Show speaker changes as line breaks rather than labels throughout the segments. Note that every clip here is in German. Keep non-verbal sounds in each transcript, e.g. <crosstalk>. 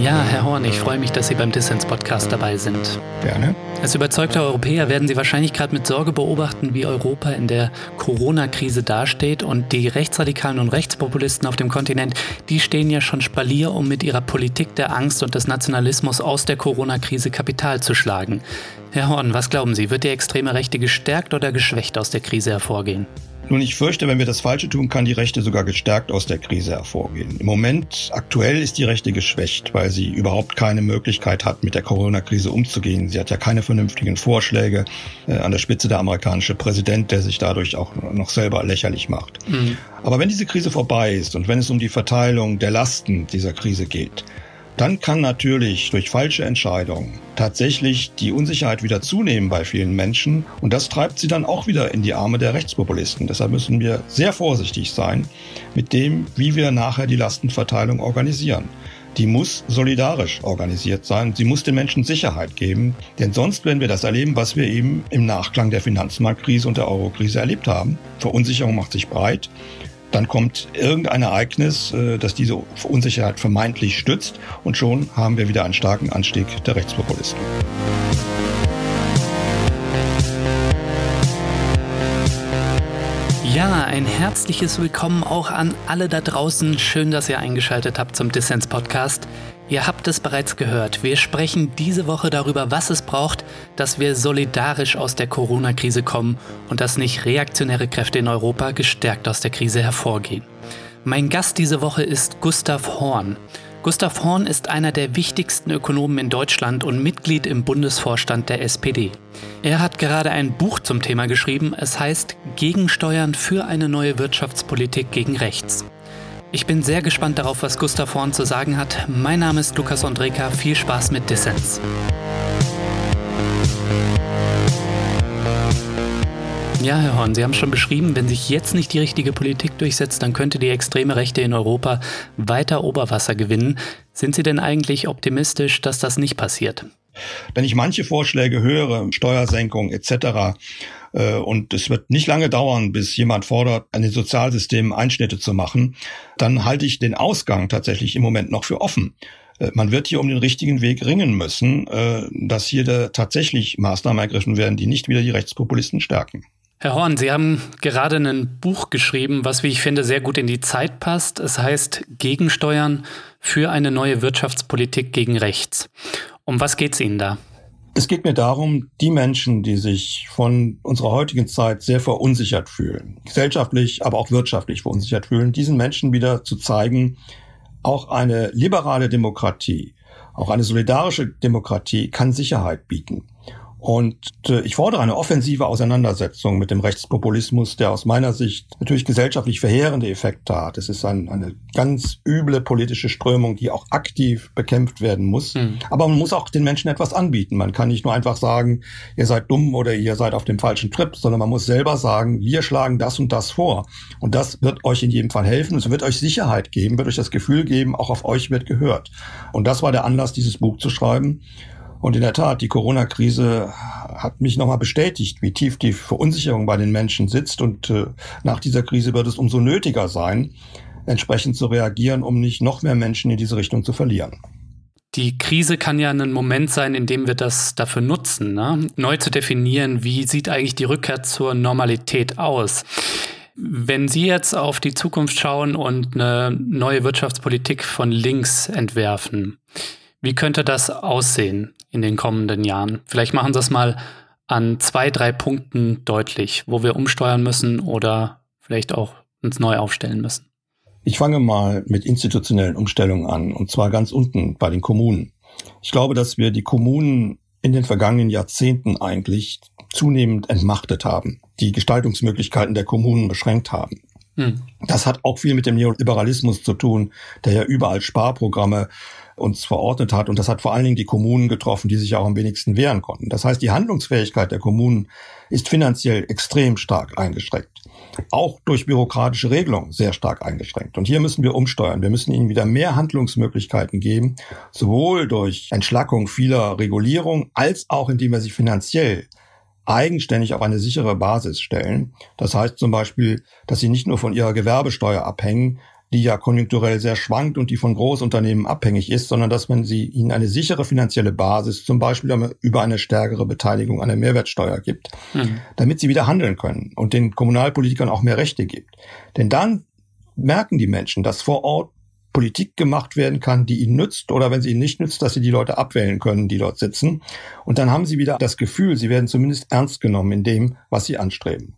Ja, Herr Horn, ich freue mich, dass Sie beim Dissens-Podcast dabei sind.
Gerne.
Als überzeugter Europäer werden Sie wahrscheinlich gerade mit Sorge beobachten, wie Europa in der Corona-Krise dasteht. Und die Rechtsradikalen und Rechtspopulisten auf dem Kontinent, die stehen ja schon Spalier, um mit ihrer Politik der Angst und des Nationalismus aus der Corona-Krise Kapital zu schlagen. Herr Horn, was glauben Sie, wird die extreme Rechte gestärkt oder geschwächt aus der Krise hervorgehen?
Nun, ich fürchte, wenn wir das Falsche tun, kann die Rechte sogar gestärkt aus der Krise hervorgehen. Im Moment, aktuell ist die Rechte geschwächt, weil sie überhaupt keine Möglichkeit hat, mit der Corona-Krise umzugehen. Sie hat ja keine vernünftigen Vorschläge. Äh, an der Spitze der amerikanische Präsident, der sich dadurch auch noch selber lächerlich macht. Mhm. Aber wenn diese Krise vorbei ist und wenn es um die Verteilung der Lasten dieser Krise geht, dann kann natürlich durch falsche Entscheidungen tatsächlich die Unsicherheit wieder zunehmen bei vielen Menschen und das treibt sie dann auch wieder in die Arme der Rechtspopulisten. Deshalb müssen wir sehr vorsichtig sein mit dem, wie wir nachher die Lastenverteilung organisieren. Die muss solidarisch organisiert sein. Sie muss den Menschen Sicherheit geben. Denn sonst werden wir das erleben, was wir eben im Nachklang der Finanzmarktkrise und der Eurokrise erlebt haben. Verunsicherung macht sich breit. Dann kommt irgendein Ereignis, äh, das diese Unsicherheit vermeintlich stützt und schon haben wir wieder einen starken Anstieg der Rechtspopulisten.
Ja, ein herzliches Willkommen auch an alle da draußen. Schön, dass ihr eingeschaltet habt zum Dissens Podcast. Ihr habt es bereits gehört. Wir sprechen diese Woche darüber, was es braucht, dass wir solidarisch aus der Corona-Krise kommen und dass nicht reaktionäre Kräfte in Europa gestärkt aus der Krise hervorgehen. Mein Gast diese Woche ist Gustav Horn. Gustav Horn ist einer der wichtigsten Ökonomen in Deutschland und Mitglied im Bundesvorstand der SPD. Er hat gerade ein Buch zum Thema geschrieben. Es heißt Gegensteuern für eine neue Wirtschaftspolitik gegen rechts. Ich bin sehr gespannt darauf, was Gustav Horn zu sagen hat. Mein Name ist Lukas Andreka. Viel Spaß mit Dissens. Ja, Herr Horn, Sie haben schon beschrieben, wenn sich jetzt nicht die richtige Politik durchsetzt, dann könnte die extreme Rechte in Europa weiter Oberwasser gewinnen. Sind Sie denn eigentlich optimistisch, dass das nicht passiert?
Wenn ich manche Vorschläge höre, Steuersenkung etc., äh, und es wird nicht lange dauern, bis jemand fordert, an den Sozialsystemen Einschnitte zu machen, dann halte ich den Ausgang tatsächlich im Moment noch für offen. Äh, man wird hier um den richtigen Weg ringen müssen, äh, dass hier tatsächlich Maßnahmen ergriffen werden, die nicht wieder die Rechtspopulisten stärken.
Herr Horn, Sie haben gerade ein Buch geschrieben, was, wie ich finde, sehr gut in die Zeit passt. Es heißt Gegensteuern für eine neue Wirtschaftspolitik gegen rechts. Um was geht es Ihnen da?
Es geht mir darum, die Menschen, die sich von unserer heutigen Zeit sehr verunsichert fühlen, gesellschaftlich, aber auch wirtschaftlich verunsichert fühlen, diesen Menschen wieder zu zeigen, auch eine liberale Demokratie, auch eine solidarische Demokratie kann Sicherheit bieten. Und äh, ich fordere eine offensive Auseinandersetzung mit dem Rechtspopulismus, der aus meiner Sicht natürlich gesellschaftlich verheerende Effekte hat. Es ist ein, eine ganz üble politische Strömung, die auch aktiv bekämpft werden muss. Mhm. Aber man muss auch den Menschen etwas anbieten. Man kann nicht nur einfach sagen, ihr seid dumm oder ihr seid auf dem falschen Trip, sondern man muss selber sagen, wir schlagen das und das vor. Und das wird euch in jedem Fall helfen. Es wird euch Sicherheit geben, wird euch das Gefühl geben, auch auf euch wird gehört. Und das war der Anlass, dieses Buch zu schreiben. Und in der Tat, die Corona-Krise hat mich nochmal bestätigt, wie tief die Verunsicherung bei den Menschen sitzt. Und äh, nach dieser Krise wird es umso nötiger sein, entsprechend zu reagieren, um nicht noch mehr Menschen in diese Richtung zu verlieren.
Die Krise kann ja ein Moment sein, in dem wir das dafür nutzen, ne? neu zu definieren, wie sieht eigentlich die Rückkehr zur Normalität aus. Wenn Sie jetzt auf die Zukunft schauen und eine neue Wirtschaftspolitik von links entwerfen, wie könnte das aussehen in den kommenden Jahren? Vielleicht machen Sie es mal an zwei, drei Punkten deutlich, wo wir umsteuern müssen oder vielleicht auch uns neu aufstellen müssen.
Ich fange mal mit institutionellen Umstellungen an, und zwar ganz unten bei den Kommunen. Ich glaube, dass wir die Kommunen in den vergangenen Jahrzehnten eigentlich zunehmend entmachtet haben, die Gestaltungsmöglichkeiten der Kommunen beschränkt haben. Hm. Das hat auch viel mit dem Neoliberalismus zu tun, der ja überall Sparprogramme uns verordnet hat. Und das hat vor allen Dingen die Kommunen getroffen, die sich auch am wenigsten wehren konnten. Das heißt, die Handlungsfähigkeit der Kommunen ist finanziell extrem stark eingeschränkt. Auch durch bürokratische Regelungen sehr stark eingeschränkt. Und hier müssen wir umsteuern. Wir müssen ihnen wieder mehr Handlungsmöglichkeiten geben, sowohl durch Entschlackung vieler Regulierung als auch indem wir sie finanziell eigenständig auf eine sichere Basis stellen. Das heißt zum Beispiel, dass sie nicht nur von ihrer Gewerbesteuer abhängen, die ja konjunkturell sehr schwankt und die von Großunternehmen abhängig ist, sondern dass man sie ihnen eine sichere finanzielle Basis, zum Beispiel über eine stärkere Beteiligung an der Mehrwertsteuer gibt, mhm. damit sie wieder handeln können und den Kommunalpolitikern auch mehr Rechte gibt. Denn dann merken die Menschen, dass vor Ort Politik gemacht werden kann, die ihnen nützt oder wenn sie ihnen nicht nützt, dass sie die Leute abwählen können, die dort sitzen. Und dann haben sie wieder das Gefühl, sie werden zumindest ernst genommen in dem, was sie anstreben.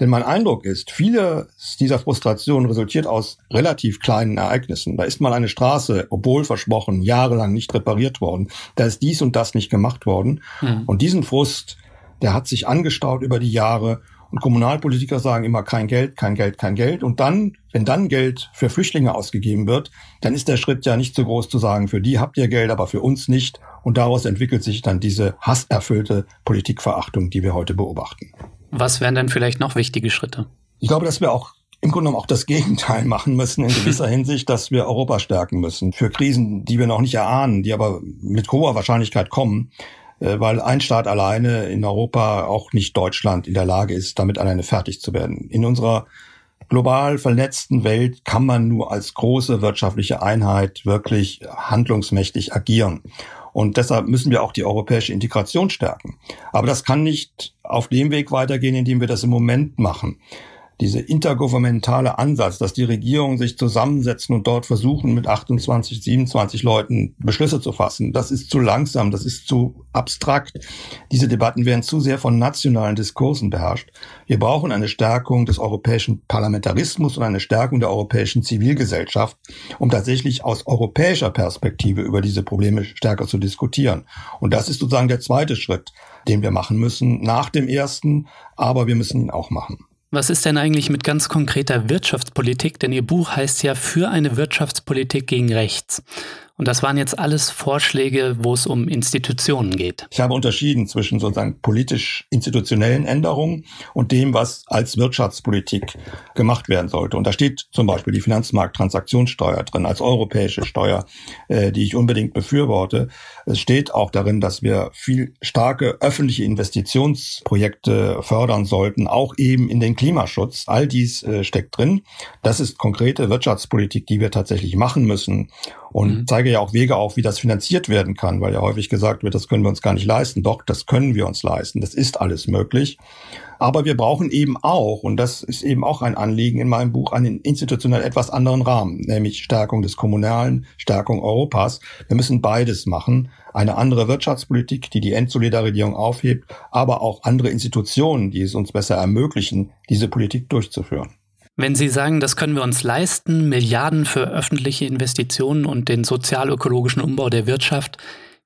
Denn mein Eindruck ist, viele dieser Frustration resultiert aus relativ kleinen Ereignissen. Da ist mal eine Straße, obwohl versprochen, jahrelang nicht repariert worden. Da ist dies und das nicht gemacht worden. Mhm. Und diesen Frust, der hat sich angestaut über die Jahre. Und Kommunalpolitiker sagen immer kein Geld, kein Geld, kein Geld. Und dann, wenn dann Geld für Flüchtlinge ausgegeben wird, dann ist der Schritt ja nicht so groß zu sagen, für die habt ihr Geld, aber für uns nicht. Und daraus entwickelt sich dann diese hasserfüllte Politikverachtung, die wir heute beobachten.
Was wären denn vielleicht noch wichtige Schritte?
Ich glaube, dass wir auch im Grunde genommen auch das Gegenteil machen müssen in gewisser <laughs> Hinsicht, dass wir Europa stärken müssen für Krisen, die wir noch nicht erahnen, die aber mit hoher Wahrscheinlichkeit kommen, äh, weil ein Staat alleine in Europa, auch nicht Deutschland, in der Lage ist, damit alleine fertig zu werden. In unserer global vernetzten Welt kann man nur als große wirtschaftliche Einheit wirklich handlungsmächtig agieren. Und deshalb müssen wir auch die europäische Integration stärken. Aber das kann nicht auf dem Weg weitergehen, indem wir das im Moment machen diese intergouvernementale Ansatz, dass die Regierungen sich zusammensetzen und dort versuchen, mit 28, 27 Leuten Beschlüsse zu fassen, das ist zu langsam, das ist zu abstrakt. Diese Debatten werden zu sehr von nationalen Diskursen beherrscht. Wir brauchen eine Stärkung des europäischen Parlamentarismus und eine Stärkung der europäischen Zivilgesellschaft, um tatsächlich aus europäischer Perspektive über diese Probleme stärker zu diskutieren. Und das ist sozusagen der zweite Schritt, den wir machen müssen nach dem ersten, aber wir müssen ihn auch machen.
Was ist denn eigentlich mit ganz konkreter Wirtschaftspolitik? Denn Ihr Buch heißt ja für eine Wirtschaftspolitik gegen rechts. Und das waren jetzt alles Vorschläge, wo es um Institutionen geht.
Ich habe unterschieden zwischen sozusagen politisch-institutionellen Änderungen und dem, was als Wirtschaftspolitik gemacht werden sollte. Und da steht zum Beispiel die Finanzmarkttransaktionssteuer drin als europäische Steuer, äh, die ich unbedingt befürworte. Es steht auch darin, dass wir viel starke öffentliche Investitionsprojekte fördern sollten, auch eben in den Klimaschutz. All dies äh, steckt drin. Das ist konkrete Wirtschaftspolitik, die wir tatsächlich machen müssen und mhm. Zeige ja auch Wege auf, wie das finanziert werden kann, weil ja häufig gesagt wird, das können wir uns gar nicht leisten. Doch, das können wir uns leisten. Das ist alles möglich. Aber wir brauchen eben auch, und das ist eben auch ein Anliegen in meinem Buch, einen institutionell etwas anderen Rahmen, nämlich Stärkung des Kommunalen, Stärkung Europas. Wir müssen beides machen. Eine andere Wirtschaftspolitik, die die Entsolidarisierung aufhebt, aber auch andere Institutionen, die es uns besser ermöglichen, diese Politik durchzuführen.
Wenn Sie sagen, das können wir uns leisten, Milliarden für öffentliche Investitionen und den sozial-ökologischen Umbau der Wirtschaft,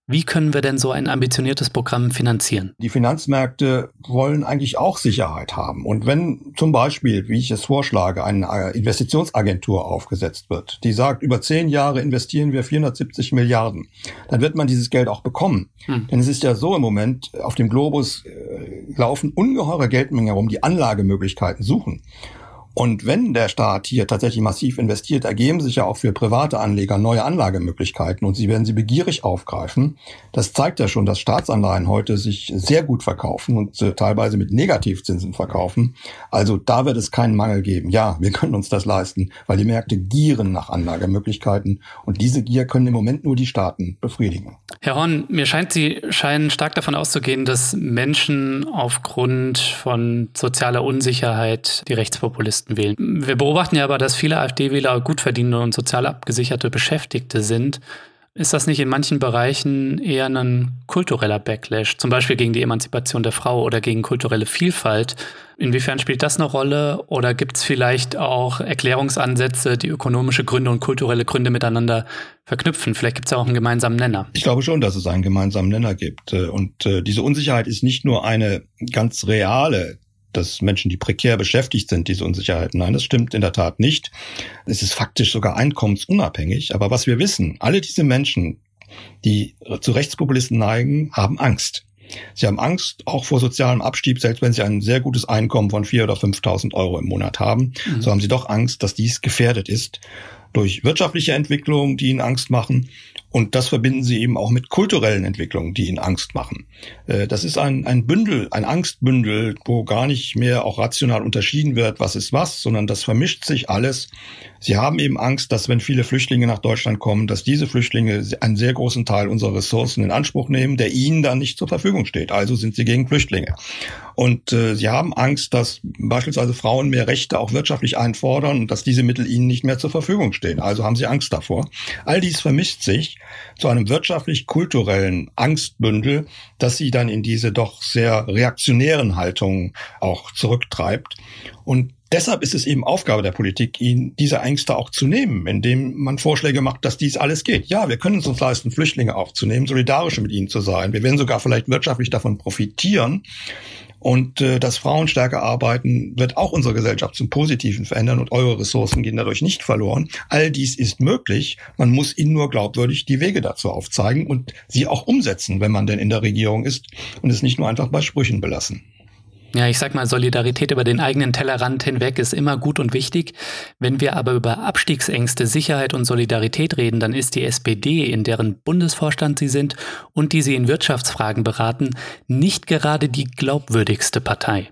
wie können wir denn so ein ambitioniertes Programm finanzieren?
Die Finanzmärkte wollen eigentlich auch Sicherheit haben. Und wenn zum Beispiel, wie ich es vorschlage, eine Investitionsagentur aufgesetzt wird, die sagt, über zehn Jahre investieren wir 470 Milliarden, dann wird man dieses Geld auch bekommen. Hm. Denn es ist ja so im Moment, auf dem Globus äh, laufen ungeheure Geldmengen herum, die Anlagemöglichkeiten suchen. Und wenn der Staat hier tatsächlich massiv investiert, ergeben sich ja auch für private Anleger neue Anlagemöglichkeiten und sie werden sie begierig aufgreifen. Das zeigt ja schon, dass Staatsanleihen heute sich sehr gut verkaufen und äh, teilweise mit Negativzinsen verkaufen. Also da wird es keinen Mangel geben. Ja, wir können uns das leisten, weil die Märkte gieren nach Anlagemöglichkeiten und diese Gier können im Moment nur die Staaten befriedigen.
Herr Horn, mir scheint, Sie scheinen stark davon auszugehen, dass Menschen aufgrund von sozialer Unsicherheit die Rechtspopulisten Westen wählen. Wir beobachten ja aber, dass viele AfD-Wähler gut verdienende und sozial abgesicherte Beschäftigte sind. Ist das nicht in manchen Bereichen eher ein kultureller Backlash, zum Beispiel gegen die Emanzipation der Frau oder gegen kulturelle Vielfalt? Inwiefern spielt das eine Rolle oder gibt es vielleicht auch Erklärungsansätze, die ökonomische Gründe und kulturelle Gründe miteinander verknüpfen? Vielleicht gibt es auch einen gemeinsamen Nenner.
Ich glaube schon, dass es einen gemeinsamen Nenner gibt. Und äh, diese Unsicherheit ist nicht nur eine ganz reale, dass Menschen, die prekär beschäftigt sind, diese Unsicherheiten. Nein, das stimmt in der Tat nicht. Es ist faktisch sogar einkommensunabhängig. Aber was wir wissen, alle diese Menschen, die zu Rechtspopulisten neigen, haben Angst. Sie haben Angst auch vor sozialem Abstieg, selbst wenn sie ein sehr gutes Einkommen von 4.000 oder 5.000 Euro im Monat haben. Mhm. So haben sie doch Angst, dass dies gefährdet ist durch wirtschaftliche Entwicklungen, die ihnen Angst machen. Und das verbinden sie eben auch mit kulturellen Entwicklungen, die ihnen Angst machen. Äh, das ist ein, ein Bündel, ein Angstbündel, wo gar nicht mehr auch rational unterschieden wird, was ist was, sondern das vermischt sich alles. Sie haben eben Angst, dass wenn viele Flüchtlinge nach Deutschland kommen, dass diese Flüchtlinge einen sehr großen Teil unserer Ressourcen in Anspruch nehmen, der ihnen dann nicht zur Verfügung steht. Also sind sie gegen Flüchtlinge. Und äh, sie haben Angst, dass beispielsweise Frauen mehr Rechte auch wirtschaftlich einfordern und dass diese Mittel ihnen nicht mehr zur Verfügung stehen. Also haben sie Angst davor. All dies vermischt sich zu einem wirtschaftlich-kulturellen Angstbündel, das sie dann in diese doch sehr reaktionären Haltungen auch zurücktreibt. Und deshalb ist es eben Aufgabe der Politik, ihnen diese Ängste auch zu nehmen, indem man Vorschläge macht, dass dies alles geht. Ja, wir können es uns leisten, Flüchtlinge aufzunehmen, solidarisch mit ihnen zu sein. Wir werden sogar vielleicht wirtschaftlich davon profitieren. Und äh, dass Frauen stärker arbeiten, wird auch unsere Gesellschaft zum Positiven verändern und eure Ressourcen gehen dadurch nicht verloren. All dies ist möglich. Man muss ihnen nur glaubwürdig die Wege dazu aufzeigen und sie auch umsetzen, wenn man denn in der Regierung ist und es nicht nur einfach bei Sprüchen belassen.
Ja, ich sag mal, Solidarität über den eigenen Tellerrand hinweg ist immer gut und wichtig. Wenn wir aber über Abstiegsängste, Sicherheit und Solidarität reden, dann ist die SPD, in deren Bundesvorstand Sie sind und die Sie in Wirtschaftsfragen beraten, nicht gerade die glaubwürdigste Partei.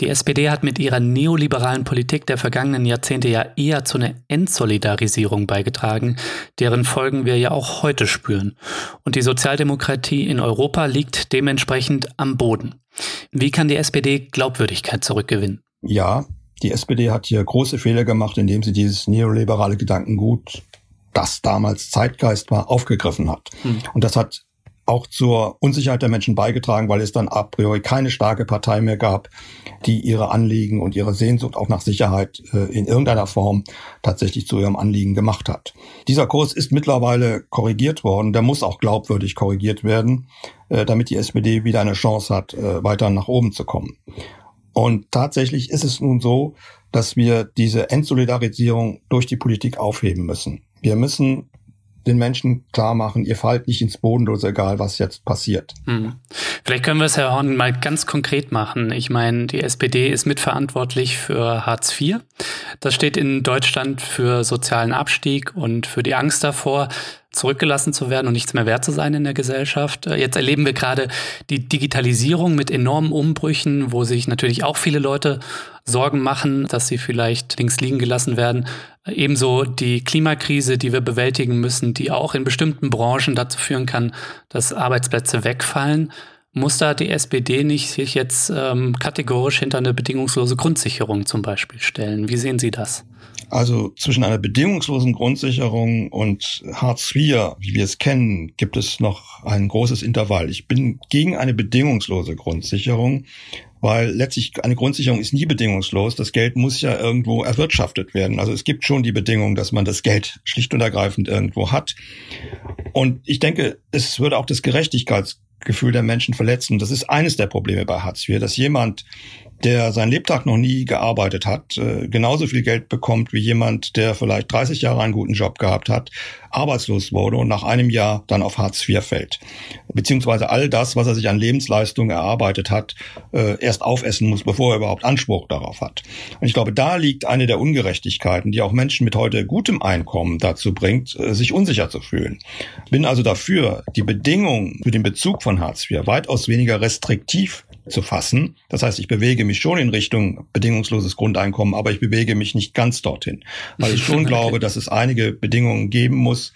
Die SPD hat mit ihrer neoliberalen Politik der vergangenen Jahrzehnte ja eher zu einer Entsolidarisierung beigetragen, deren Folgen wir ja auch heute spüren. Und die Sozialdemokratie in Europa liegt dementsprechend am Boden. Wie kann die SPD Glaubwürdigkeit zurückgewinnen?
Ja, die SPD hat hier große Fehler gemacht, indem sie dieses neoliberale Gedankengut, das damals Zeitgeist war, aufgegriffen hat. Hm. Und das hat auch zur Unsicherheit der Menschen beigetragen, weil es dann a priori keine starke Partei mehr gab, die ihre Anliegen und ihre Sehnsucht auch nach Sicherheit äh, in irgendeiner Form tatsächlich zu ihrem Anliegen gemacht hat. Dieser Kurs ist mittlerweile korrigiert worden, der muss auch glaubwürdig korrigiert werden, äh, damit die SPD wieder eine Chance hat, äh, weiter nach oben zu kommen. Und tatsächlich ist es nun so, dass wir diese Entsolidarisierung durch die Politik aufheben müssen. Wir müssen den Menschen klar machen, ihr fallt nicht ins Bodenlose, egal was jetzt passiert. Hm.
Vielleicht können wir es, Herr Horn, mal ganz konkret machen. Ich meine, die SPD ist mitverantwortlich für Hartz IV. Das steht in Deutschland für sozialen Abstieg und für die Angst davor, zurückgelassen zu werden und nichts mehr wert zu sein in der Gesellschaft. Äh, jetzt erleben wir gerade die Digitalisierung mit enormen Umbrüchen, wo sich natürlich auch viele Leute Sorgen machen, dass sie vielleicht links liegen gelassen werden. Ebenso die Klimakrise, die wir bewältigen müssen, die auch in bestimmten Branchen dazu führen kann, dass Arbeitsplätze wegfallen. Muss da die SPD nicht sich jetzt ähm, kategorisch hinter eine bedingungslose Grundsicherung zum Beispiel stellen? Wie sehen Sie das?
Also zwischen einer bedingungslosen Grundsicherung und Hartz IV, wie wir es kennen, gibt es noch ein großes Intervall. Ich bin gegen eine bedingungslose Grundsicherung, weil letztlich eine Grundsicherung ist nie bedingungslos. Das Geld muss ja irgendwo erwirtschaftet werden. Also es gibt schon die Bedingung, dass man das Geld schlicht und ergreifend irgendwo hat. Und ich denke, es würde auch das Gerechtigkeitsgefühl der Menschen verletzen. Das ist eines der Probleme bei Hartz IV, dass jemand der sein Lebtag noch nie gearbeitet hat, äh, genauso viel Geld bekommt wie jemand, der vielleicht 30 Jahre einen guten Job gehabt hat, arbeitslos wurde und nach einem Jahr dann auf Hartz IV fällt. Beziehungsweise all das, was er sich an Lebensleistung erarbeitet hat, äh, erst aufessen muss, bevor er überhaupt Anspruch darauf hat. Und ich glaube, da liegt eine der Ungerechtigkeiten, die auch Menschen mit heute gutem Einkommen dazu bringt, äh, sich unsicher zu fühlen. Bin also dafür, die Bedingungen für den Bezug von Hartz IV weitaus weniger restriktiv zu fassen. Das heißt, ich bewege mich schon in Richtung bedingungsloses Grundeinkommen, aber ich bewege mich nicht ganz dorthin, weil ich <laughs> schon glaube, dass es einige Bedingungen geben muss,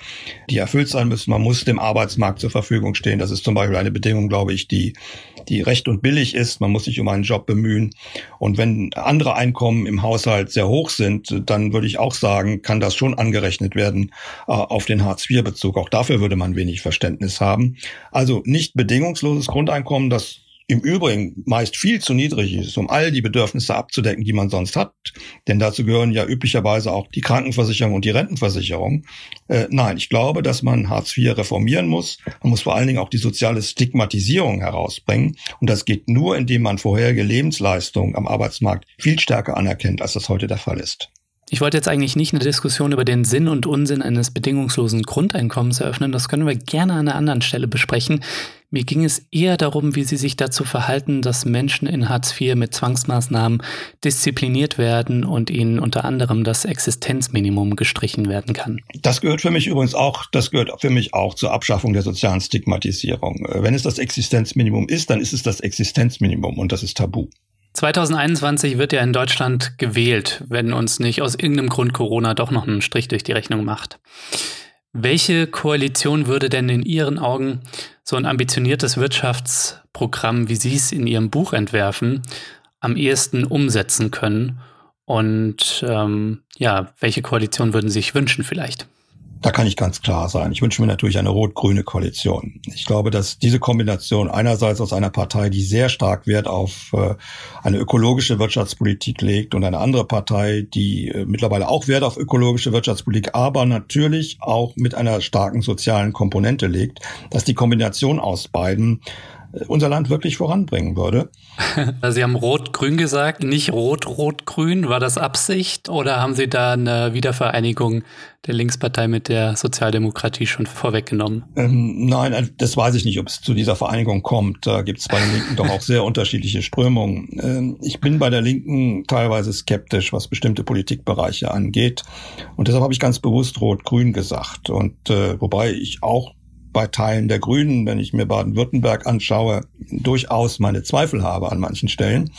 die erfüllt sein müssen. Man muss dem Arbeitsmarkt zur Verfügung stehen. Das ist zum Beispiel eine Bedingung, glaube ich, die, die recht und billig ist. Man muss sich um einen Job bemühen. Und wenn andere Einkommen im Haushalt sehr hoch sind, dann würde ich auch sagen, kann das schon angerechnet werden äh, auf den Hartz-IV-Bezug. Auch dafür würde man wenig Verständnis haben. Also nicht bedingungsloses Grundeinkommen, das im Übrigen meist viel zu niedrig ist, um all die Bedürfnisse abzudecken, die man sonst hat. Denn dazu gehören ja üblicherweise auch die Krankenversicherung und die Rentenversicherung. Äh, nein, ich glaube, dass man Hartz IV reformieren muss. Man muss vor allen Dingen auch die soziale Stigmatisierung herausbringen. Und das geht nur, indem man vorherige Lebensleistungen am Arbeitsmarkt viel stärker anerkennt, als das heute der Fall ist.
Ich wollte jetzt eigentlich nicht eine Diskussion über den Sinn und Unsinn eines bedingungslosen Grundeinkommens eröffnen. Das können wir gerne an einer anderen Stelle besprechen. Mir ging es eher darum, wie Sie sich dazu verhalten, dass Menschen in Hartz IV mit Zwangsmaßnahmen diszipliniert werden und ihnen unter anderem das Existenzminimum gestrichen werden kann.
Das gehört für mich übrigens auch, das gehört für mich auch zur Abschaffung der sozialen Stigmatisierung. Wenn es das Existenzminimum ist, dann ist es das Existenzminimum und das ist tabu.
2021 wird ja in Deutschland gewählt, wenn uns nicht aus irgendeinem Grund Corona doch noch einen Strich durch die Rechnung macht. Welche Koalition würde denn in Ihren Augen so ein ambitioniertes Wirtschaftsprogramm, wie Sie es in Ihrem Buch entwerfen, am ehesten umsetzen können? Und ähm, ja, welche Koalition würden Sie sich wünschen vielleicht?
Da kann ich ganz klar sein. Ich wünsche mir natürlich eine rot-grüne Koalition. Ich glaube, dass diese Kombination einerseits aus einer Partei, die sehr stark Wert auf äh, eine ökologische Wirtschaftspolitik legt und eine andere Partei, die äh, mittlerweile auch Wert auf ökologische Wirtschaftspolitik, aber natürlich auch mit einer starken sozialen Komponente legt, dass die Kombination aus beiden unser Land wirklich voranbringen würde. <laughs>
Sie haben Rot-Grün gesagt, nicht Rot-Rot-Grün. War das Absicht oder haben Sie da eine Wiedervereinigung der Linkspartei mit der Sozialdemokratie schon vorweggenommen?
Ähm, nein, äh, das weiß ich nicht, ob es zu dieser Vereinigung kommt. Da gibt es bei den Linken doch auch sehr unterschiedliche Strömungen. Ähm, ich bin bei der Linken teilweise skeptisch, was bestimmte Politikbereiche angeht. Und deshalb habe ich ganz bewusst Rot-Grün gesagt. Und äh, wobei ich auch bei Teilen der Grünen, wenn ich mir Baden-Württemberg anschaue, durchaus meine Zweifel habe an manchen Stellen.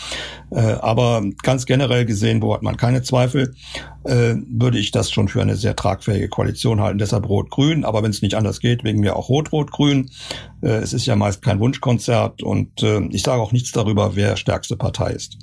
Äh, aber ganz generell gesehen, wo hat man keine Zweifel, äh, würde ich das schon für eine sehr tragfähige Koalition halten. Deshalb Rot-Grün, aber wenn es nicht anders geht, wegen mir auch Rot-Rot-Grün. Äh, es ist ja meist kein Wunschkonzert und ich sage auch nichts darüber, wer stärkste Partei ist.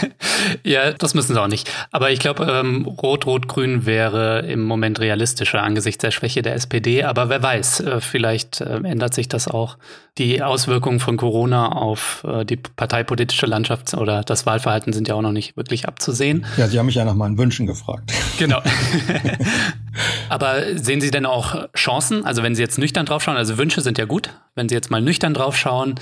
<laughs>
ja, das müssen sie auch nicht. Aber ich glaube, ähm, Rot-Rot-Grün wäre im Moment realistischer angesichts der Schwäche der SPD. Aber wer weiß, vielleicht ändert sich das auch. Die Auswirkungen von Corona auf die parteipolitische Landschaft oder das Wahlverhalten sind ja auch noch nicht wirklich abzusehen.
Ja, Sie haben mich ja nach meinen Wünschen gefragt gefragt.
Genau. <laughs> Aber sehen Sie denn auch Chancen? Also wenn Sie jetzt nüchtern draufschauen, also Wünsche sind ja gut. Wenn Sie jetzt mal nüchtern draufschauen,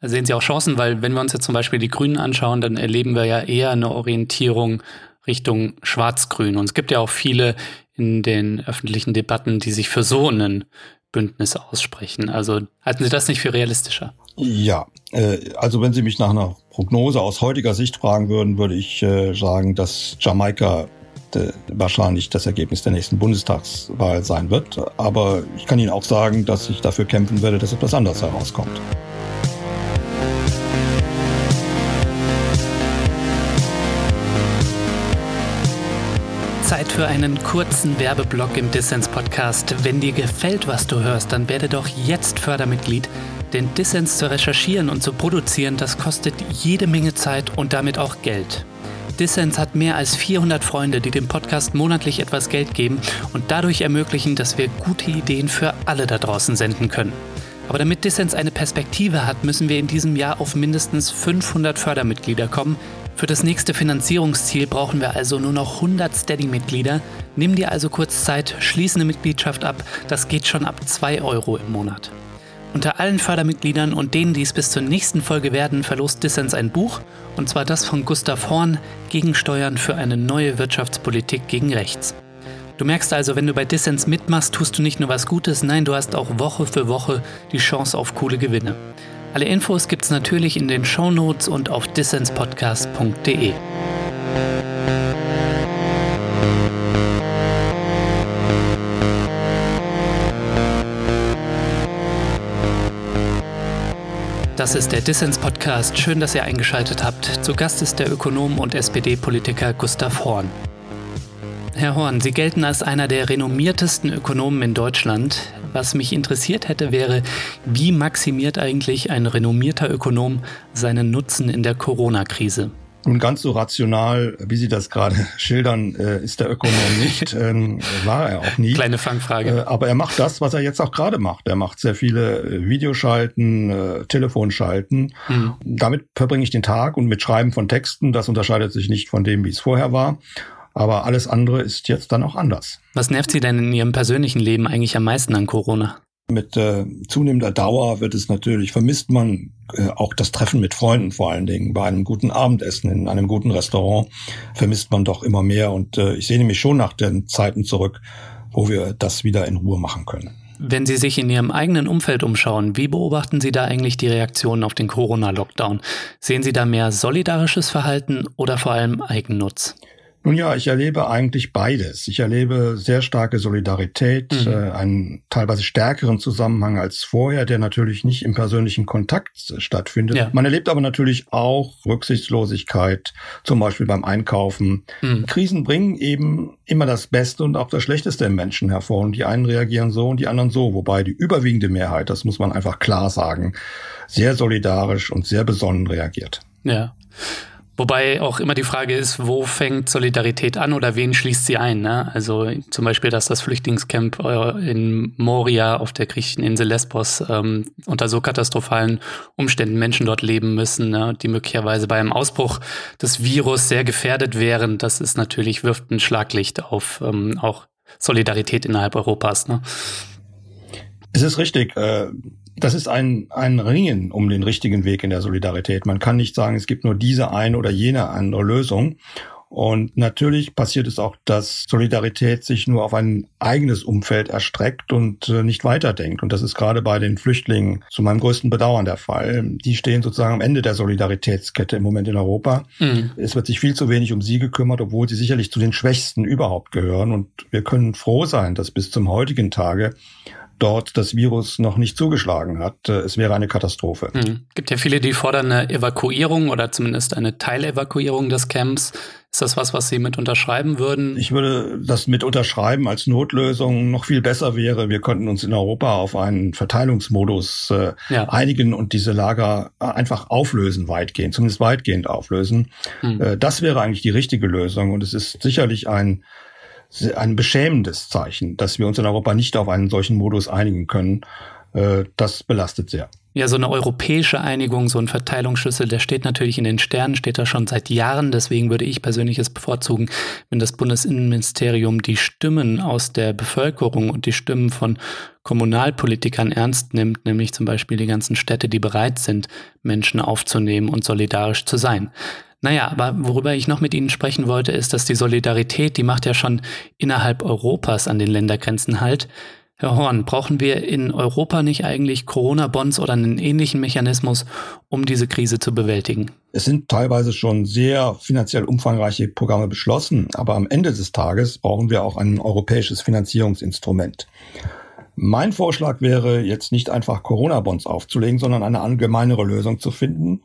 sehen Sie auch Chancen, weil wenn wir uns jetzt zum Beispiel die Grünen anschauen, dann erleben wir ja eher eine Orientierung Richtung Schwarz-Grün. Und es gibt ja auch viele in den öffentlichen Debatten, die sich für so einen Bündnis aussprechen. Also halten Sie das nicht für realistischer?
Ja, äh, also wenn Sie mich nach einer Prognose aus heutiger Sicht fragen würden, würde ich äh, sagen, dass Jamaika äh, wahrscheinlich das Ergebnis der nächsten Bundestagswahl sein wird. Aber ich kann Ihnen auch sagen, dass ich dafür kämpfen werde, dass etwas anderes herauskommt.
Zeit für einen kurzen Werbeblock im Dissens Podcast. Wenn dir gefällt, was du hörst, dann werde doch jetzt Fördermitglied. Denn Dissens zu recherchieren und zu produzieren, das kostet jede Menge Zeit und damit auch Geld. Dissens hat mehr als 400 Freunde, die dem Podcast monatlich etwas Geld geben und dadurch ermöglichen, dass wir gute Ideen für alle da draußen senden können. Aber damit Dissens eine Perspektive hat, müssen wir in diesem Jahr auf mindestens 500 Fördermitglieder kommen. Für das nächste Finanzierungsziel brauchen wir also nur noch 100 Steady-Mitglieder. Nimm dir also kurz Zeit, schließe eine Mitgliedschaft ab. Das geht schon ab 2 Euro im Monat. Unter allen Fördermitgliedern und denen, die es bis zur nächsten Folge werden, verlost Dissens ein Buch, und zwar das von Gustav Horn, Gegensteuern für eine neue Wirtschaftspolitik gegen rechts. Du merkst also, wenn du bei Dissens mitmachst, tust du nicht nur was Gutes, nein, du hast auch Woche für Woche die Chance auf coole Gewinne. Alle Infos gibt's natürlich in den Show Notes und auf dissenspodcast.de. Das ist der Dissens Podcast. Schön, dass ihr eingeschaltet habt. Zu Gast ist der Ökonom und SPD-Politiker Gustav Horn. Herr Horn, Sie gelten als einer der renommiertesten Ökonomen in Deutschland. Was mich interessiert hätte, wäre, wie maximiert eigentlich ein renommierter Ökonom seinen Nutzen in der Corona-Krise?
Nun ganz so rational, wie Sie das gerade <laughs> schildern, äh, ist der Ökonom nicht, ähm, war er auch nie.
Kleine Fangfrage. Äh,
aber er macht das, was er jetzt auch gerade macht. Er macht sehr viele äh, Videoschalten, Telefonschalten. Mhm. Damit verbringe ich den Tag und mit Schreiben von Texten. Das unterscheidet sich nicht von dem, wie es vorher war. Aber alles andere ist jetzt dann auch anders.
Was nervt Sie denn in Ihrem persönlichen Leben eigentlich am meisten an Corona?
Mit äh, zunehmender Dauer wird es natürlich, vermisst man äh, auch das Treffen mit Freunden vor allen Dingen. Bei einem guten Abendessen in einem guten Restaurant vermisst man doch immer mehr. Und äh, ich sehne mich schon nach den Zeiten zurück, wo wir das wieder in Ruhe machen können.
Wenn Sie sich in Ihrem eigenen Umfeld umschauen, wie beobachten Sie da eigentlich die Reaktionen auf den Corona-Lockdown? Sehen Sie da mehr solidarisches Verhalten oder vor allem Eigennutz?
Nun ja, ich erlebe eigentlich beides. Ich erlebe sehr starke Solidarität, mhm. äh, einen teilweise stärkeren Zusammenhang als vorher, der natürlich nicht im persönlichen Kontakt stattfindet. Ja. Man erlebt aber natürlich auch Rücksichtslosigkeit, zum Beispiel beim Einkaufen. Mhm. Krisen bringen eben immer das Beste und auch das Schlechteste im Menschen hervor. Und die einen reagieren so und die anderen so. Wobei die überwiegende Mehrheit, das muss man einfach klar sagen, sehr solidarisch und sehr besonnen reagiert.
Ja. Wobei auch immer die Frage ist, wo fängt Solidarität an oder wen schließt sie ein? Ne? Also zum Beispiel, dass das Flüchtlingscamp äh, in Moria auf der griechischen Insel Lesbos ähm, unter so katastrophalen Umständen Menschen dort leben müssen, ne? die möglicherweise bei einem Ausbruch des Virus sehr gefährdet wären. Das ist natürlich, wirft ein Schlaglicht auf ähm, auch Solidarität innerhalb Europas. Ne?
Es ist richtig. Äh das ist ein, ein Ringen um den richtigen Weg in der Solidarität. Man kann nicht sagen, es gibt nur diese eine oder jene andere Lösung. Und natürlich passiert es auch, dass Solidarität sich nur auf ein eigenes Umfeld erstreckt und äh, nicht weiterdenkt. Und das ist gerade bei den Flüchtlingen zu meinem größten Bedauern der Fall. Die stehen sozusagen am Ende der Solidaritätskette im Moment in Europa. Mhm. Es wird sich viel zu wenig um sie gekümmert, obwohl sie sicherlich zu den Schwächsten überhaupt gehören. Und wir können froh sein, dass bis zum heutigen Tage dort das Virus noch nicht zugeschlagen hat. Äh, es wäre eine Katastrophe.
Mhm. Gibt ja viele, die fordern eine Evakuierung oder zumindest eine Teilevakuierung des Camps. Ist das was, was Sie mit unterschreiben würden?
Ich würde das mit unterschreiben als Notlösung. Noch viel besser wäre, wir könnten uns in Europa auf einen Verteilungsmodus äh, ja. einigen und diese Lager einfach auflösen, weitgehend, zumindest weitgehend auflösen. Mhm. Äh, das wäre eigentlich die richtige Lösung und es ist sicherlich ein ein beschämendes Zeichen, dass wir uns in Europa nicht auf einen solchen Modus einigen können. Äh, das belastet sehr.
Ja, so eine europäische Einigung, so ein Verteilungsschlüssel, der steht natürlich in den Sternen, steht da schon seit Jahren. Deswegen würde ich persönlich es bevorzugen, wenn das Bundesinnenministerium die Stimmen aus der Bevölkerung und die Stimmen von Kommunalpolitikern ernst nimmt, nämlich zum Beispiel die ganzen Städte, die bereit sind, Menschen aufzunehmen und solidarisch zu sein. Naja, aber worüber ich noch mit Ihnen sprechen wollte, ist, dass die Solidarität, die macht ja schon innerhalb Europas an den Ländergrenzen halt. Herr Horn, brauchen wir in Europa nicht eigentlich Corona-Bonds oder einen ähnlichen Mechanismus, um diese Krise zu bewältigen?
Es sind teilweise schon sehr finanziell umfangreiche Programme beschlossen, aber am Ende des Tages brauchen wir auch ein europäisches Finanzierungsinstrument. Mein Vorschlag wäre jetzt nicht einfach Corona-Bonds aufzulegen, sondern eine allgemeinere Lösung zu finden,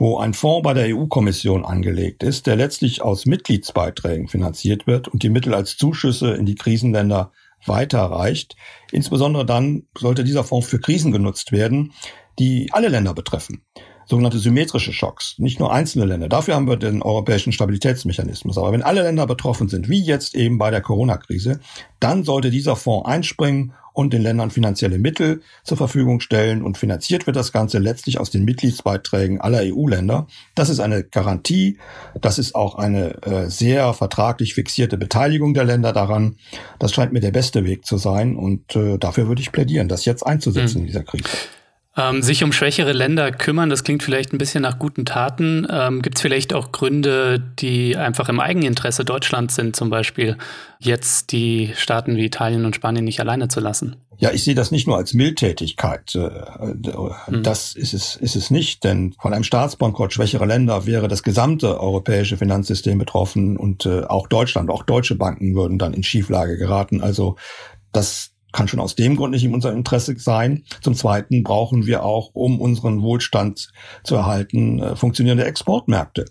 wo ein Fonds bei der EU-Kommission angelegt ist, der letztlich aus Mitgliedsbeiträgen finanziert wird und die Mittel als Zuschüsse in die Krisenländer weiterreicht. Insbesondere dann sollte dieser Fonds für Krisen genutzt werden, die alle Länder betreffen. Sogenannte symmetrische Schocks, nicht nur einzelne Länder. Dafür haben wir den europäischen Stabilitätsmechanismus. Aber wenn alle Länder betroffen sind, wie jetzt eben bei der Corona-Krise, dann sollte dieser Fonds einspringen und den Ländern finanzielle Mittel zur Verfügung stellen. Und finanziert wird das Ganze letztlich aus den Mitgliedsbeiträgen aller EU-Länder. Das ist eine Garantie. Das ist auch eine äh, sehr vertraglich fixierte Beteiligung der Länder daran. Das scheint mir der beste Weg zu sein. Und äh, dafür würde ich plädieren, das jetzt einzusetzen mhm. in dieser Krise.
Ähm, sich um schwächere Länder kümmern, das klingt vielleicht ein bisschen nach guten Taten. Ähm, Gibt es vielleicht auch Gründe, die einfach im Eigeninteresse Deutschlands sind, zum Beispiel jetzt die Staaten wie Italien und Spanien nicht alleine zu lassen?
Ja, ich sehe das nicht nur als Mildtätigkeit. Äh, hm. Das ist es, ist es nicht, denn von einem Staatsbankrott schwächerer Länder wäre das gesamte europäische Finanzsystem betroffen und äh, auch Deutschland, auch deutsche Banken würden dann in Schieflage geraten. Also das kann schon aus dem Grund nicht in unserem Interesse sein. Zum Zweiten brauchen wir auch, um unseren Wohlstand zu erhalten, äh, funktionierende Exportmärkte.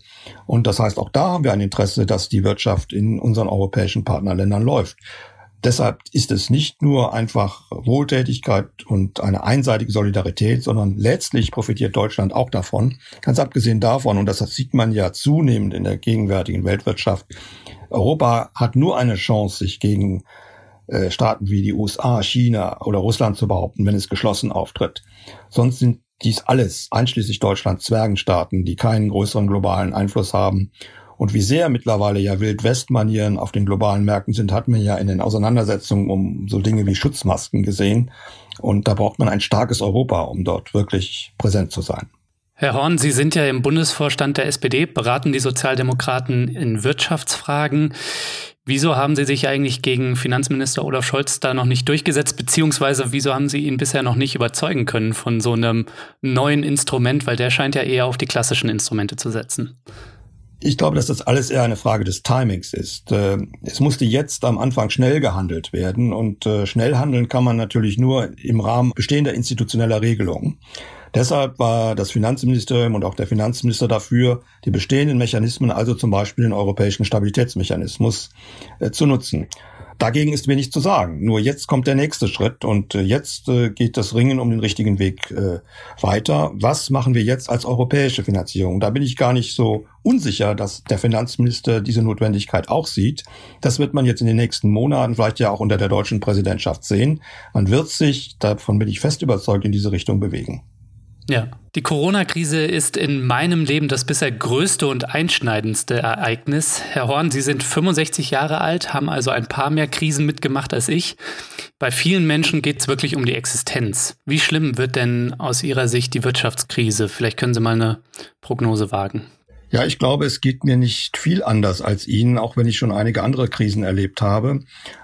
Und das heißt, auch da haben wir ein Interesse, dass die Wirtschaft in unseren europäischen Partnerländern läuft. Deshalb ist es nicht nur einfach Wohltätigkeit und eine einseitige Solidarität, sondern letztlich profitiert Deutschland auch davon. Ganz abgesehen davon, und das sieht man ja zunehmend in der gegenwärtigen Weltwirtschaft, Europa hat nur eine Chance, sich gegen äh, Staaten wie die USA, China oder Russland zu behaupten, wenn es geschlossen auftritt. Sonst sind dies alles, einschließlich Deutschland, Zwergenstaaten, die keinen größeren globalen Einfluss haben. Und wie sehr mittlerweile ja Wild-West-Manieren auf den globalen Märkten sind, hat man ja in den Auseinandersetzungen um so Dinge wie Schutzmasken gesehen. Und da braucht man ein starkes Europa, um dort wirklich präsent zu sein.
Herr Horn, Sie sind ja im Bundesvorstand der SPD, beraten die Sozialdemokraten in Wirtschaftsfragen. Wieso haben Sie sich eigentlich gegen Finanzminister Olaf Scholz da noch nicht durchgesetzt, beziehungsweise wieso haben Sie ihn bisher noch nicht überzeugen können von so einem neuen Instrument, weil der scheint ja eher auf die klassischen Instrumente zu setzen?
Ich glaube, dass das alles eher eine Frage des Timings ist. Äh, es musste jetzt am Anfang schnell gehandelt werden und äh, schnell handeln kann man natürlich nur im Rahmen bestehender institutioneller Regelungen. Deshalb war das Finanzministerium und auch der Finanzminister dafür, die bestehenden Mechanismen, also zum Beispiel den europäischen Stabilitätsmechanismus, äh, zu nutzen. Dagegen ist wenig zu sagen. Nur jetzt kommt der nächste Schritt und äh, jetzt äh, geht das Ringen um den richtigen Weg äh, weiter. Was machen wir jetzt als europäische Finanzierung? Da bin ich gar nicht so unsicher, dass der Finanzminister diese Notwendigkeit auch sieht. Das wird man jetzt in den nächsten Monaten, vielleicht ja auch unter der deutschen Präsidentschaft sehen. Man wird sich, davon bin ich fest überzeugt, in diese Richtung bewegen.
Ja, die Corona-Krise ist in meinem Leben das bisher größte und einschneidendste Ereignis. Herr Horn, Sie sind 65 Jahre alt, haben also ein paar mehr Krisen mitgemacht als ich. Bei vielen Menschen geht es wirklich um die Existenz. Wie schlimm wird denn aus Ihrer Sicht die Wirtschaftskrise? Vielleicht können Sie mal eine Prognose wagen.
Ja, ich glaube, es geht mir nicht viel anders als Ihnen, auch wenn ich schon einige andere Krisen erlebt habe.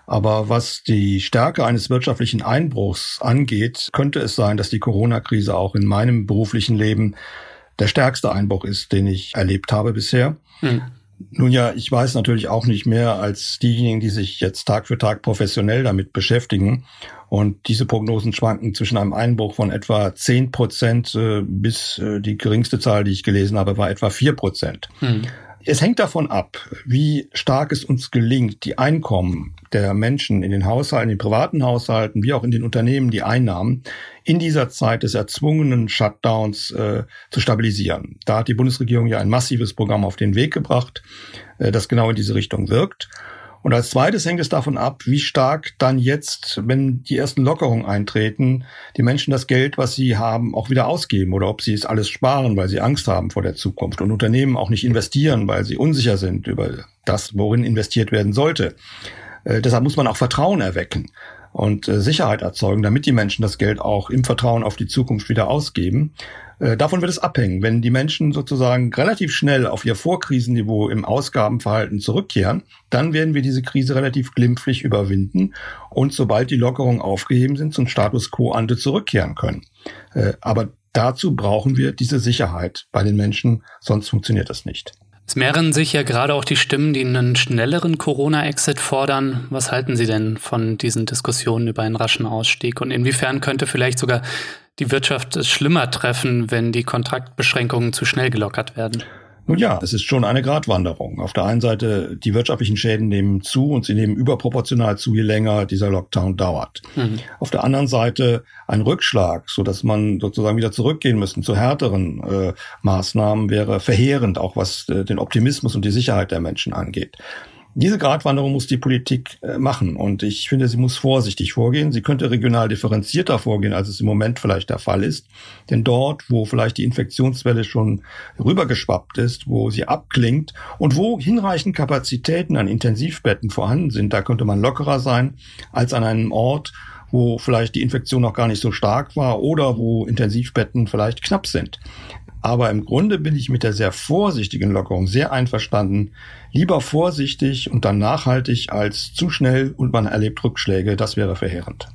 Aber was die Stärke eines wirtschaftlichen Einbruchs angeht, könnte es sein, dass die Corona-Krise auch in meinem beruflichen Leben der stärkste Einbruch ist, den ich erlebt habe bisher. Hm. Nun ja, ich weiß natürlich auch nicht mehr als diejenigen, die sich jetzt Tag für Tag professionell damit beschäftigen. Und diese Prognosen schwanken zwischen einem Einbruch von etwa zehn Prozent äh, bis äh, die geringste Zahl, die ich gelesen habe, war etwa vier Prozent. Hm. Es hängt davon ab, wie stark es uns gelingt, die Einkommen der Menschen in den Haushalten, in den privaten Haushalten, wie auch in den Unternehmen, die Einnahmen in dieser Zeit des erzwungenen Shutdowns äh, zu stabilisieren. Da hat die Bundesregierung ja ein massives Programm auf den Weg gebracht, äh, das genau in diese Richtung wirkt. Und als zweites hängt es davon ab, wie stark dann jetzt, wenn die ersten Lockerungen eintreten, die Menschen das Geld, was sie haben, auch wieder ausgeben oder ob sie es alles sparen, weil sie Angst haben vor der Zukunft und Unternehmen auch nicht investieren, weil sie unsicher sind über das, worin investiert werden sollte. Äh, deshalb muss man auch Vertrauen erwecken und äh, Sicherheit erzeugen, damit die Menschen das Geld auch im Vertrauen auf die Zukunft wieder ausgeben. Äh, davon wird es abhängen. Wenn die Menschen sozusagen relativ schnell auf ihr Vorkrisenniveau im Ausgabenverhalten zurückkehren, dann werden wir diese Krise relativ glimpflich überwinden und sobald die Lockerungen aufgeheben sind, zum Status quo ante zurückkehren können. Äh, aber dazu brauchen wir diese Sicherheit bei den Menschen, sonst funktioniert das nicht.
Es mehren sich ja gerade auch die Stimmen, die einen schnelleren Corona-Exit fordern. Was halten Sie denn von diesen Diskussionen über einen raschen Ausstieg? Und inwiefern könnte vielleicht sogar die Wirtschaft es schlimmer treffen, wenn die Kontraktbeschränkungen zu schnell gelockert werden?
Nun ja, es ist schon eine Gratwanderung. Auf der einen Seite, die wirtschaftlichen Schäden nehmen zu und sie nehmen überproportional zu, je länger dieser Lockdown dauert. Mhm. Auf der anderen Seite ein Rückschlag, so dass man sozusagen wieder zurückgehen müssen zu härteren äh, Maßnahmen, wäre verheerend, auch was äh, den Optimismus und die Sicherheit der Menschen angeht. Diese Gratwanderung muss die Politik äh, machen und ich finde, sie muss vorsichtig vorgehen. Sie könnte regional differenzierter vorgehen, als es im Moment vielleicht der Fall ist. Denn dort, wo vielleicht die Infektionswelle schon rübergeschwappt ist, wo sie abklingt und wo hinreichend Kapazitäten an Intensivbetten vorhanden sind, da könnte man lockerer sein als an einem Ort, wo vielleicht die Infektion noch gar nicht so stark war oder wo Intensivbetten vielleicht knapp sind. Aber im Grunde bin ich mit der sehr vorsichtigen Lockerung sehr einverstanden. Lieber vorsichtig und dann nachhaltig als zu schnell und man erlebt Rückschläge. Das wäre verheerend.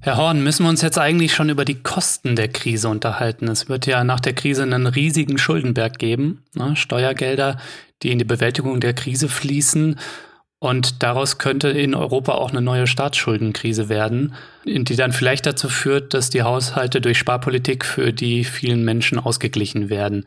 Herr Horn, müssen wir uns jetzt eigentlich schon über die Kosten der Krise unterhalten? Es wird ja nach der Krise einen riesigen Schuldenberg geben, ne? Steuergelder, die in die Bewältigung der Krise fließen. Und daraus könnte in Europa auch eine neue Staatsschuldenkrise werden, die dann vielleicht dazu führt, dass die Haushalte durch Sparpolitik für die vielen Menschen ausgeglichen werden.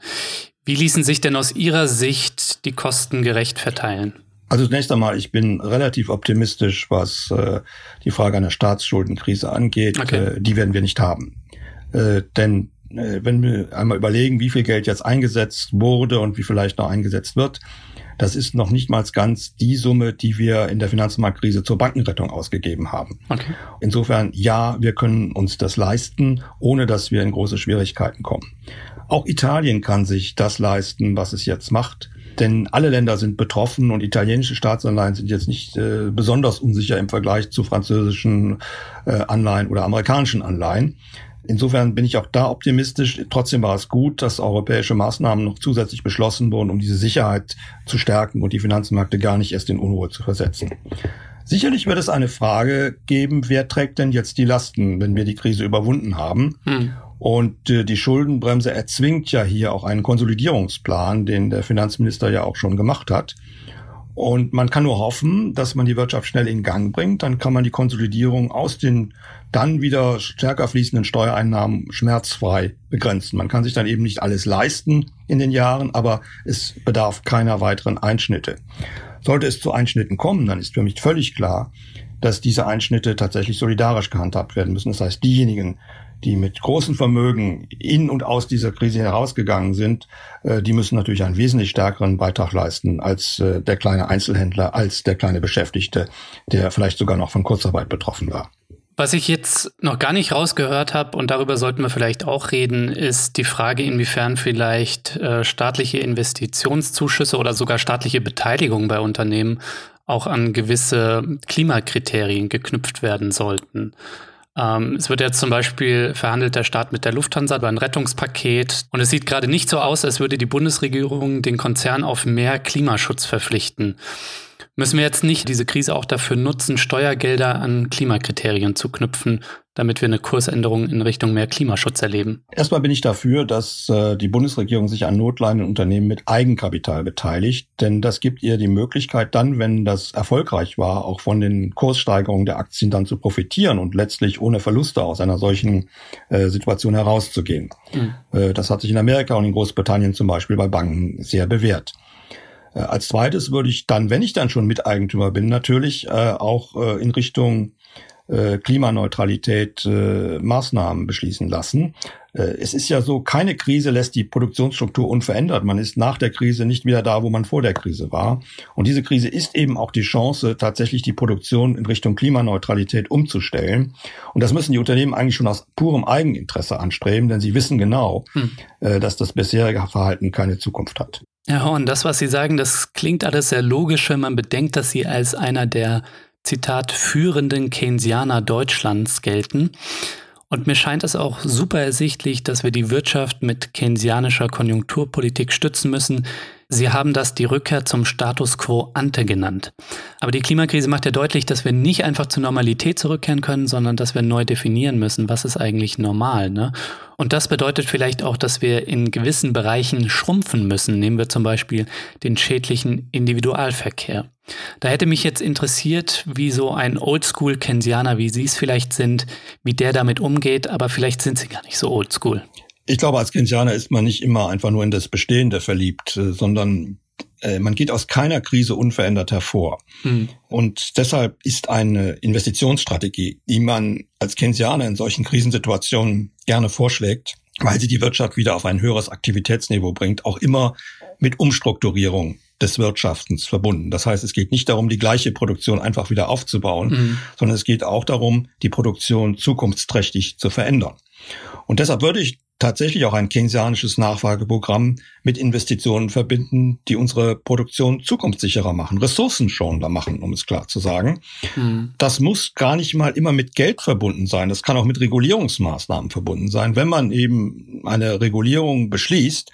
Wie ließen sich denn aus Ihrer Sicht die Kosten gerecht verteilen?
Also zunächst einmal, ich bin relativ optimistisch, was äh, die Frage einer Staatsschuldenkrise angeht. Okay. Äh, die werden wir nicht haben. Äh, denn äh, wenn wir einmal überlegen, wie viel Geld jetzt eingesetzt wurde und wie vielleicht noch eingesetzt wird, das ist noch nicht mal ganz die Summe, die wir in der Finanzmarktkrise zur Bankenrettung ausgegeben haben. Okay. Insofern, ja, wir können uns das leisten, ohne dass wir in große Schwierigkeiten kommen. Auch Italien kann sich das leisten, was es jetzt macht. Denn alle Länder sind betroffen und italienische Staatsanleihen sind jetzt nicht äh, besonders unsicher im Vergleich zu französischen äh, Anleihen oder amerikanischen Anleihen. Insofern bin ich auch da optimistisch. Trotzdem war es gut, dass europäische Maßnahmen noch zusätzlich beschlossen wurden, um diese Sicherheit zu stärken und die Finanzmärkte gar nicht erst in Unruhe zu versetzen. Sicherlich wird es eine Frage geben, wer trägt denn jetzt die Lasten, wenn wir die Krise überwunden haben? Hm. Und äh, die Schuldenbremse erzwingt ja hier auch einen Konsolidierungsplan, den der Finanzminister ja auch schon gemacht hat. Und man kann nur hoffen, dass man die Wirtschaft schnell in Gang bringt. Dann kann man die Konsolidierung aus den dann wieder stärker fließenden Steuereinnahmen schmerzfrei begrenzen. Man kann sich dann eben nicht alles leisten in den Jahren, aber es bedarf keiner weiteren Einschnitte. Sollte es zu Einschnitten kommen, dann ist für mich völlig klar, dass diese Einschnitte tatsächlich solidarisch gehandhabt werden müssen. Das heißt, diejenigen, die mit großen Vermögen in und aus dieser Krise herausgegangen sind, äh, die müssen natürlich einen wesentlich stärkeren Beitrag leisten als äh, der kleine Einzelhändler, als der kleine Beschäftigte, der vielleicht sogar noch von Kurzarbeit betroffen war.
Was ich jetzt noch gar nicht rausgehört habe, und darüber sollten wir vielleicht auch reden, ist die Frage, inwiefern vielleicht äh, staatliche Investitionszuschüsse oder sogar staatliche Beteiligung bei Unternehmen auch an gewisse Klimakriterien geknüpft werden sollten. Ähm, es wird jetzt zum Beispiel verhandelt der Staat mit der Lufthansa über ein Rettungspaket. Und es sieht gerade nicht so aus, als würde die Bundesregierung den Konzern auf mehr Klimaschutz verpflichten. Müssen wir jetzt nicht diese Krise auch dafür nutzen, Steuergelder an Klimakriterien zu knüpfen, damit wir eine Kursänderung in Richtung mehr Klimaschutz erleben?
Erstmal bin ich dafür, dass äh, die Bundesregierung sich an notleidenden Unternehmen mit Eigenkapital beteiligt, denn das gibt ihr die Möglichkeit dann, wenn das erfolgreich war, auch von den Kurssteigerungen der Aktien dann zu profitieren und letztlich ohne Verluste aus einer solchen äh, Situation herauszugehen. Mhm. Äh, das hat sich in Amerika und in Großbritannien zum Beispiel bei Banken sehr bewährt. Äh, als zweites würde ich dann, wenn ich dann schon Miteigentümer bin, natürlich äh, auch äh, in Richtung äh, Klimaneutralität äh, Maßnahmen beschließen lassen. Äh, es ist ja so, keine Krise lässt die Produktionsstruktur unverändert. Man ist nach der Krise nicht wieder da, wo man vor der Krise war. Und diese Krise ist eben auch die Chance, tatsächlich die Produktion in Richtung Klimaneutralität umzustellen. Und das müssen die Unternehmen eigentlich schon aus purem Eigeninteresse anstreben, denn sie wissen genau, hm. Äh, dass das bisherige Verhalten keine Zukunft hat.
Ja, und das, was Sie sagen, das klingt alles sehr logisch, wenn man bedenkt, dass Sie als einer der, Zitat, führenden Keynesianer Deutschlands gelten. Und mir scheint es auch super ersichtlich, dass wir die Wirtschaft mit keynesianischer Konjunkturpolitik stützen müssen, Sie haben das die Rückkehr zum Status quo ante genannt. Aber die Klimakrise macht ja deutlich, dass wir nicht einfach zur Normalität zurückkehren können, sondern dass wir neu definieren müssen, was ist eigentlich normal. Ne? Und das bedeutet vielleicht auch, dass wir in gewissen Bereichen schrumpfen müssen. Nehmen wir zum Beispiel den schädlichen Individualverkehr. Da hätte mich jetzt interessiert, wie so ein Oldschool-Kensianer, wie Sie es vielleicht sind, wie der damit umgeht, aber vielleicht sind Sie gar nicht so oldschool.
Ich glaube, als Keynesianer ist man nicht immer einfach nur in das Bestehende verliebt, äh, sondern äh, man geht aus keiner Krise unverändert hervor. Mhm. Und deshalb ist eine Investitionsstrategie, die man als Keynesianer in solchen Krisensituationen gerne vorschlägt, weil sie die Wirtschaft wieder auf ein höheres Aktivitätsniveau bringt, auch immer mit Umstrukturierung des Wirtschaftens verbunden. Das heißt, es geht nicht darum, die gleiche Produktion einfach wieder aufzubauen, mhm. sondern es geht auch darum, die Produktion zukunftsträchtig zu verändern. Und deshalb würde ich tatsächlich auch ein keynesianisches Nachfrageprogramm mit Investitionen verbinden, die unsere Produktion zukunftssicherer machen, ressourcenschonender machen, um es klar zu sagen. Mhm. Das muss gar nicht mal immer mit Geld verbunden sein. Das kann auch mit Regulierungsmaßnahmen verbunden sein. Wenn man eben eine Regulierung beschließt,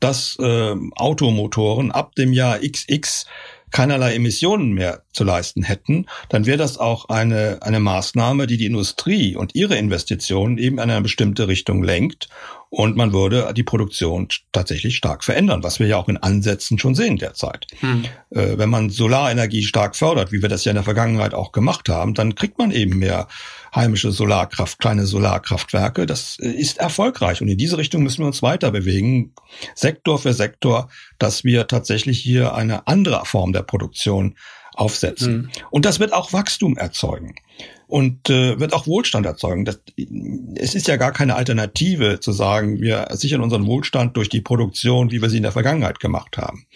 dass äh, Automotoren ab dem Jahr XX keinerlei Emissionen mehr zu leisten hätten, dann wäre das auch eine, eine Maßnahme, die die Industrie und ihre Investitionen eben in eine bestimmte Richtung lenkt und man würde die Produktion tatsächlich stark verändern, was wir ja auch in Ansätzen schon sehen derzeit. Hm. Äh, wenn man Solarenergie stark fördert, wie wir das ja in der Vergangenheit auch gemacht haben, dann kriegt man eben mehr heimische Solarkraft, kleine Solarkraftwerke. Das äh, ist erfolgreich und in diese Richtung müssen wir uns weiter bewegen, Sektor für Sektor, dass wir tatsächlich hier eine andere Form der Produktion aufsetzen. Mhm. Und das wird auch Wachstum erzeugen und äh, wird auch Wohlstand erzeugen. Das, es ist ja gar keine Alternative zu sagen, wir sichern unseren Wohlstand durch die Produktion, wie wir sie in der Vergangenheit gemacht haben.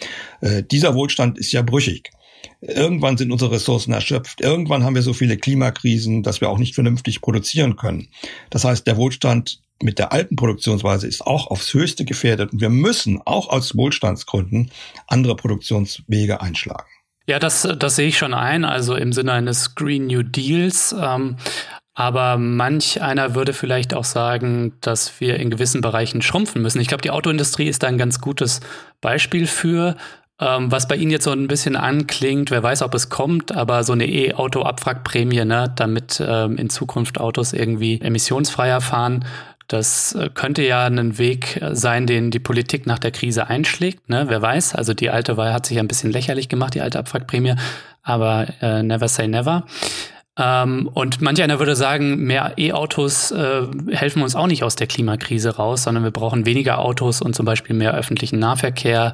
Äh, dieser Wohlstand ist ja brüchig. Irgendwann sind unsere Ressourcen erschöpft. Irgendwann haben wir so viele Klimakrisen, dass wir auch nicht vernünftig produzieren können. Das heißt, der Wohlstand mit der alten Produktionsweise ist auch aufs Höchste gefährdet und wir müssen auch aus Wohlstandsgründen andere Produktionswege einschlagen.
Ja, das, das sehe ich schon ein, also im Sinne eines Green New Deals. Ähm, Aber manch einer würde vielleicht auch sagen, dass wir in gewissen Bereichen schrumpfen müssen. Ich glaube, die Autoindustrie ist da ein ganz gutes Beispiel für. Ähm, was bei Ihnen jetzt so ein bisschen anklingt, wer weiß, ob es kommt, aber so eine E-Auto-Abwrackprämie, ne, damit ähm, in Zukunft Autos irgendwie emissionsfreier fahren, das äh, könnte ja ein Weg sein, den die Politik nach der Krise einschlägt. Ne? Wer weiß, also die alte Wahl hat sich ja ein bisschen lächerlich gemacht, die alte Abwrackprämie, aber äh, never say never. Ähm, und manch einer würde sagen, mehr E-Autos äh, helfen uns auch nicht aus der Klimakrise raus, sondern wir brauchen weniger Autos und zum Beispiel mehr öffentlichen Nahverkehr,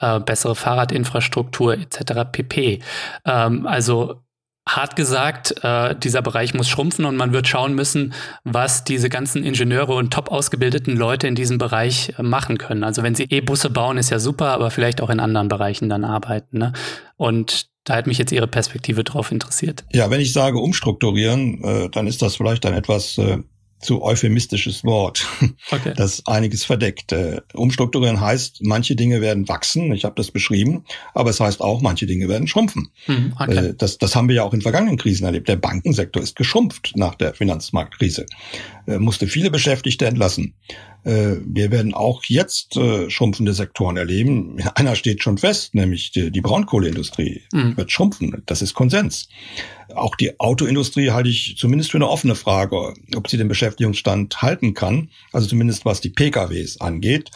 äh, bessere Fahrradinfrastruktur etc. pp. Ähm, also hart gesagt, äh, dieser Bereich muss schrumpfen und man wird schauen müssen, was diese ganzen Ingenieure und top ausgebildeten Leute in diesem Bereich äh, machen können. Also wenn sie E-Busse bauen, ist ja super, aber vielleicht auch in anderen Bereichen dann arbeiten. Ne? Und da hat mich jetzt Ihre Perspektive drauf interessiert.
Ja, wenn ich sage umstrukturieren, äh, dann ist das vielleicht ein etwas äh, zu euphemistisches Wort, <laughs> okay. das einiges verdeckt. Äh, umstrukturieren heißt, manche Dinge werden wachsen, ich habe das beschrieben, aber es heißt auch, manche Dinge werden schrumpfen. Hm, okay. Äh, das, das haben wir ja auch in vergangenen Krisen erlebt. Der Bankensektor ist geschrumpft nach der Finanzmarktkrise, äh, musste viele Beschäftigte entlassen. Äh, wir werden auch jetzt äh, schrumpfende Sektoren erleben. Einer steht schon fest, nämlich die, die Braunkohleindustrie mhm. wird schrumpfen. Das ist Konsens. Auch die Autoindustrie halte ich zumindest für eine offene Frage, ob sie den Beschäftigungsstand halten kann, also zumindest was die PKWs angeht.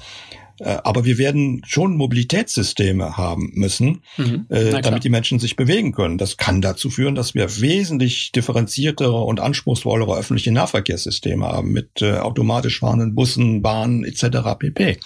Äh, aber wir werden schon Mobilitätssysteme haben müssen, mhm. äh, damit die Menschen sich bewegen können. Das kann dazu führen, dass wir wesentlich differenziertere und anspruchsvollere öffentliche Nahverkehrssysteme haben mit äh, automatisch fahrenden Bussen, Bahnen etc. pp.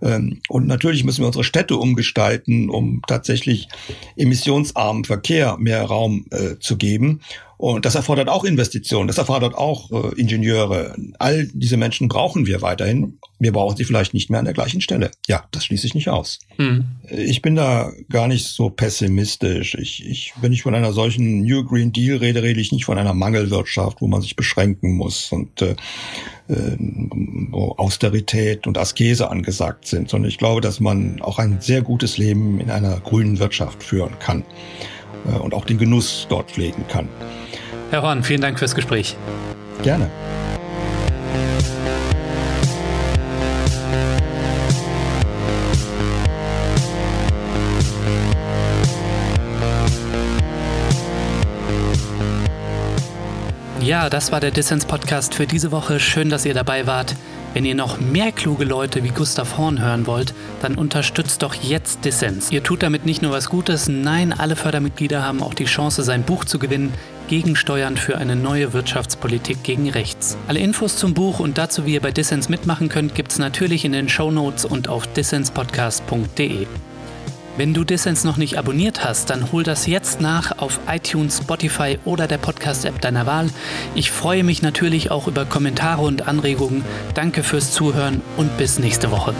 Ähm, und natürlich müssen wir unsere Städte umgestalten, um tatsächlich emissionsarmen Verkehr mehr Raum zu geben. Und das erfordert auch Investitionen, das erfordert auch äh, Ingenieure. All diese Menschen brauchen wir weiterhin. Wir brauchen sie vielleicht nicht mehr an der gleichen Stelle. Ja, das schließe ich nicht aus. Mhm. Ich bin da gar nicht so pessimistisch. Ich, ich, wenn ich von einer solchen New Green Deal rede, rede ich nicht von einer Mangelwirtschaft, wo man sich beschränken muss und äh, äh wo Austerität und Askese angesagt sind, sondern ich glaube, dass man auch ein sehr gutes Leben in einer grünen Wirtschaft führen kann und auch den Genuss dort pflegen kann.
Herr Horn, vielen Dank fürs Gespräch.
Gerne.
Ja, das war der Dissens-Podcast für diese Woche. Schön, dass ihr dabei wart. Wenn ihr noch mehr kluge Leute wie Gustav Horn hören wollt, dann unterstützt doch jetzt Dissens. Ihr tut damit nicht nur was Gutes, nein, alle Fördermitglieder haben auch die Chance, sein Buch zu gewinnen. Gegensteuern für eine neue Wirtschaftspolitik gegen rechts. Alle Infos zum Buch und dazu, wie ihr bei Dissens mitmachen könnt, gibt's natürlich in den Show Notes und auf dissenspodcast.de. Wenn du Dissens noch nicht abonniert hast, dann hol das jetzt nach auf iTunes, Spotify oder der Podcast-App deiner Wahl. Ich freue mich natürlich auch über Kommentare und Anregungen. Danke fürs Zuhören und bis nächste Woche.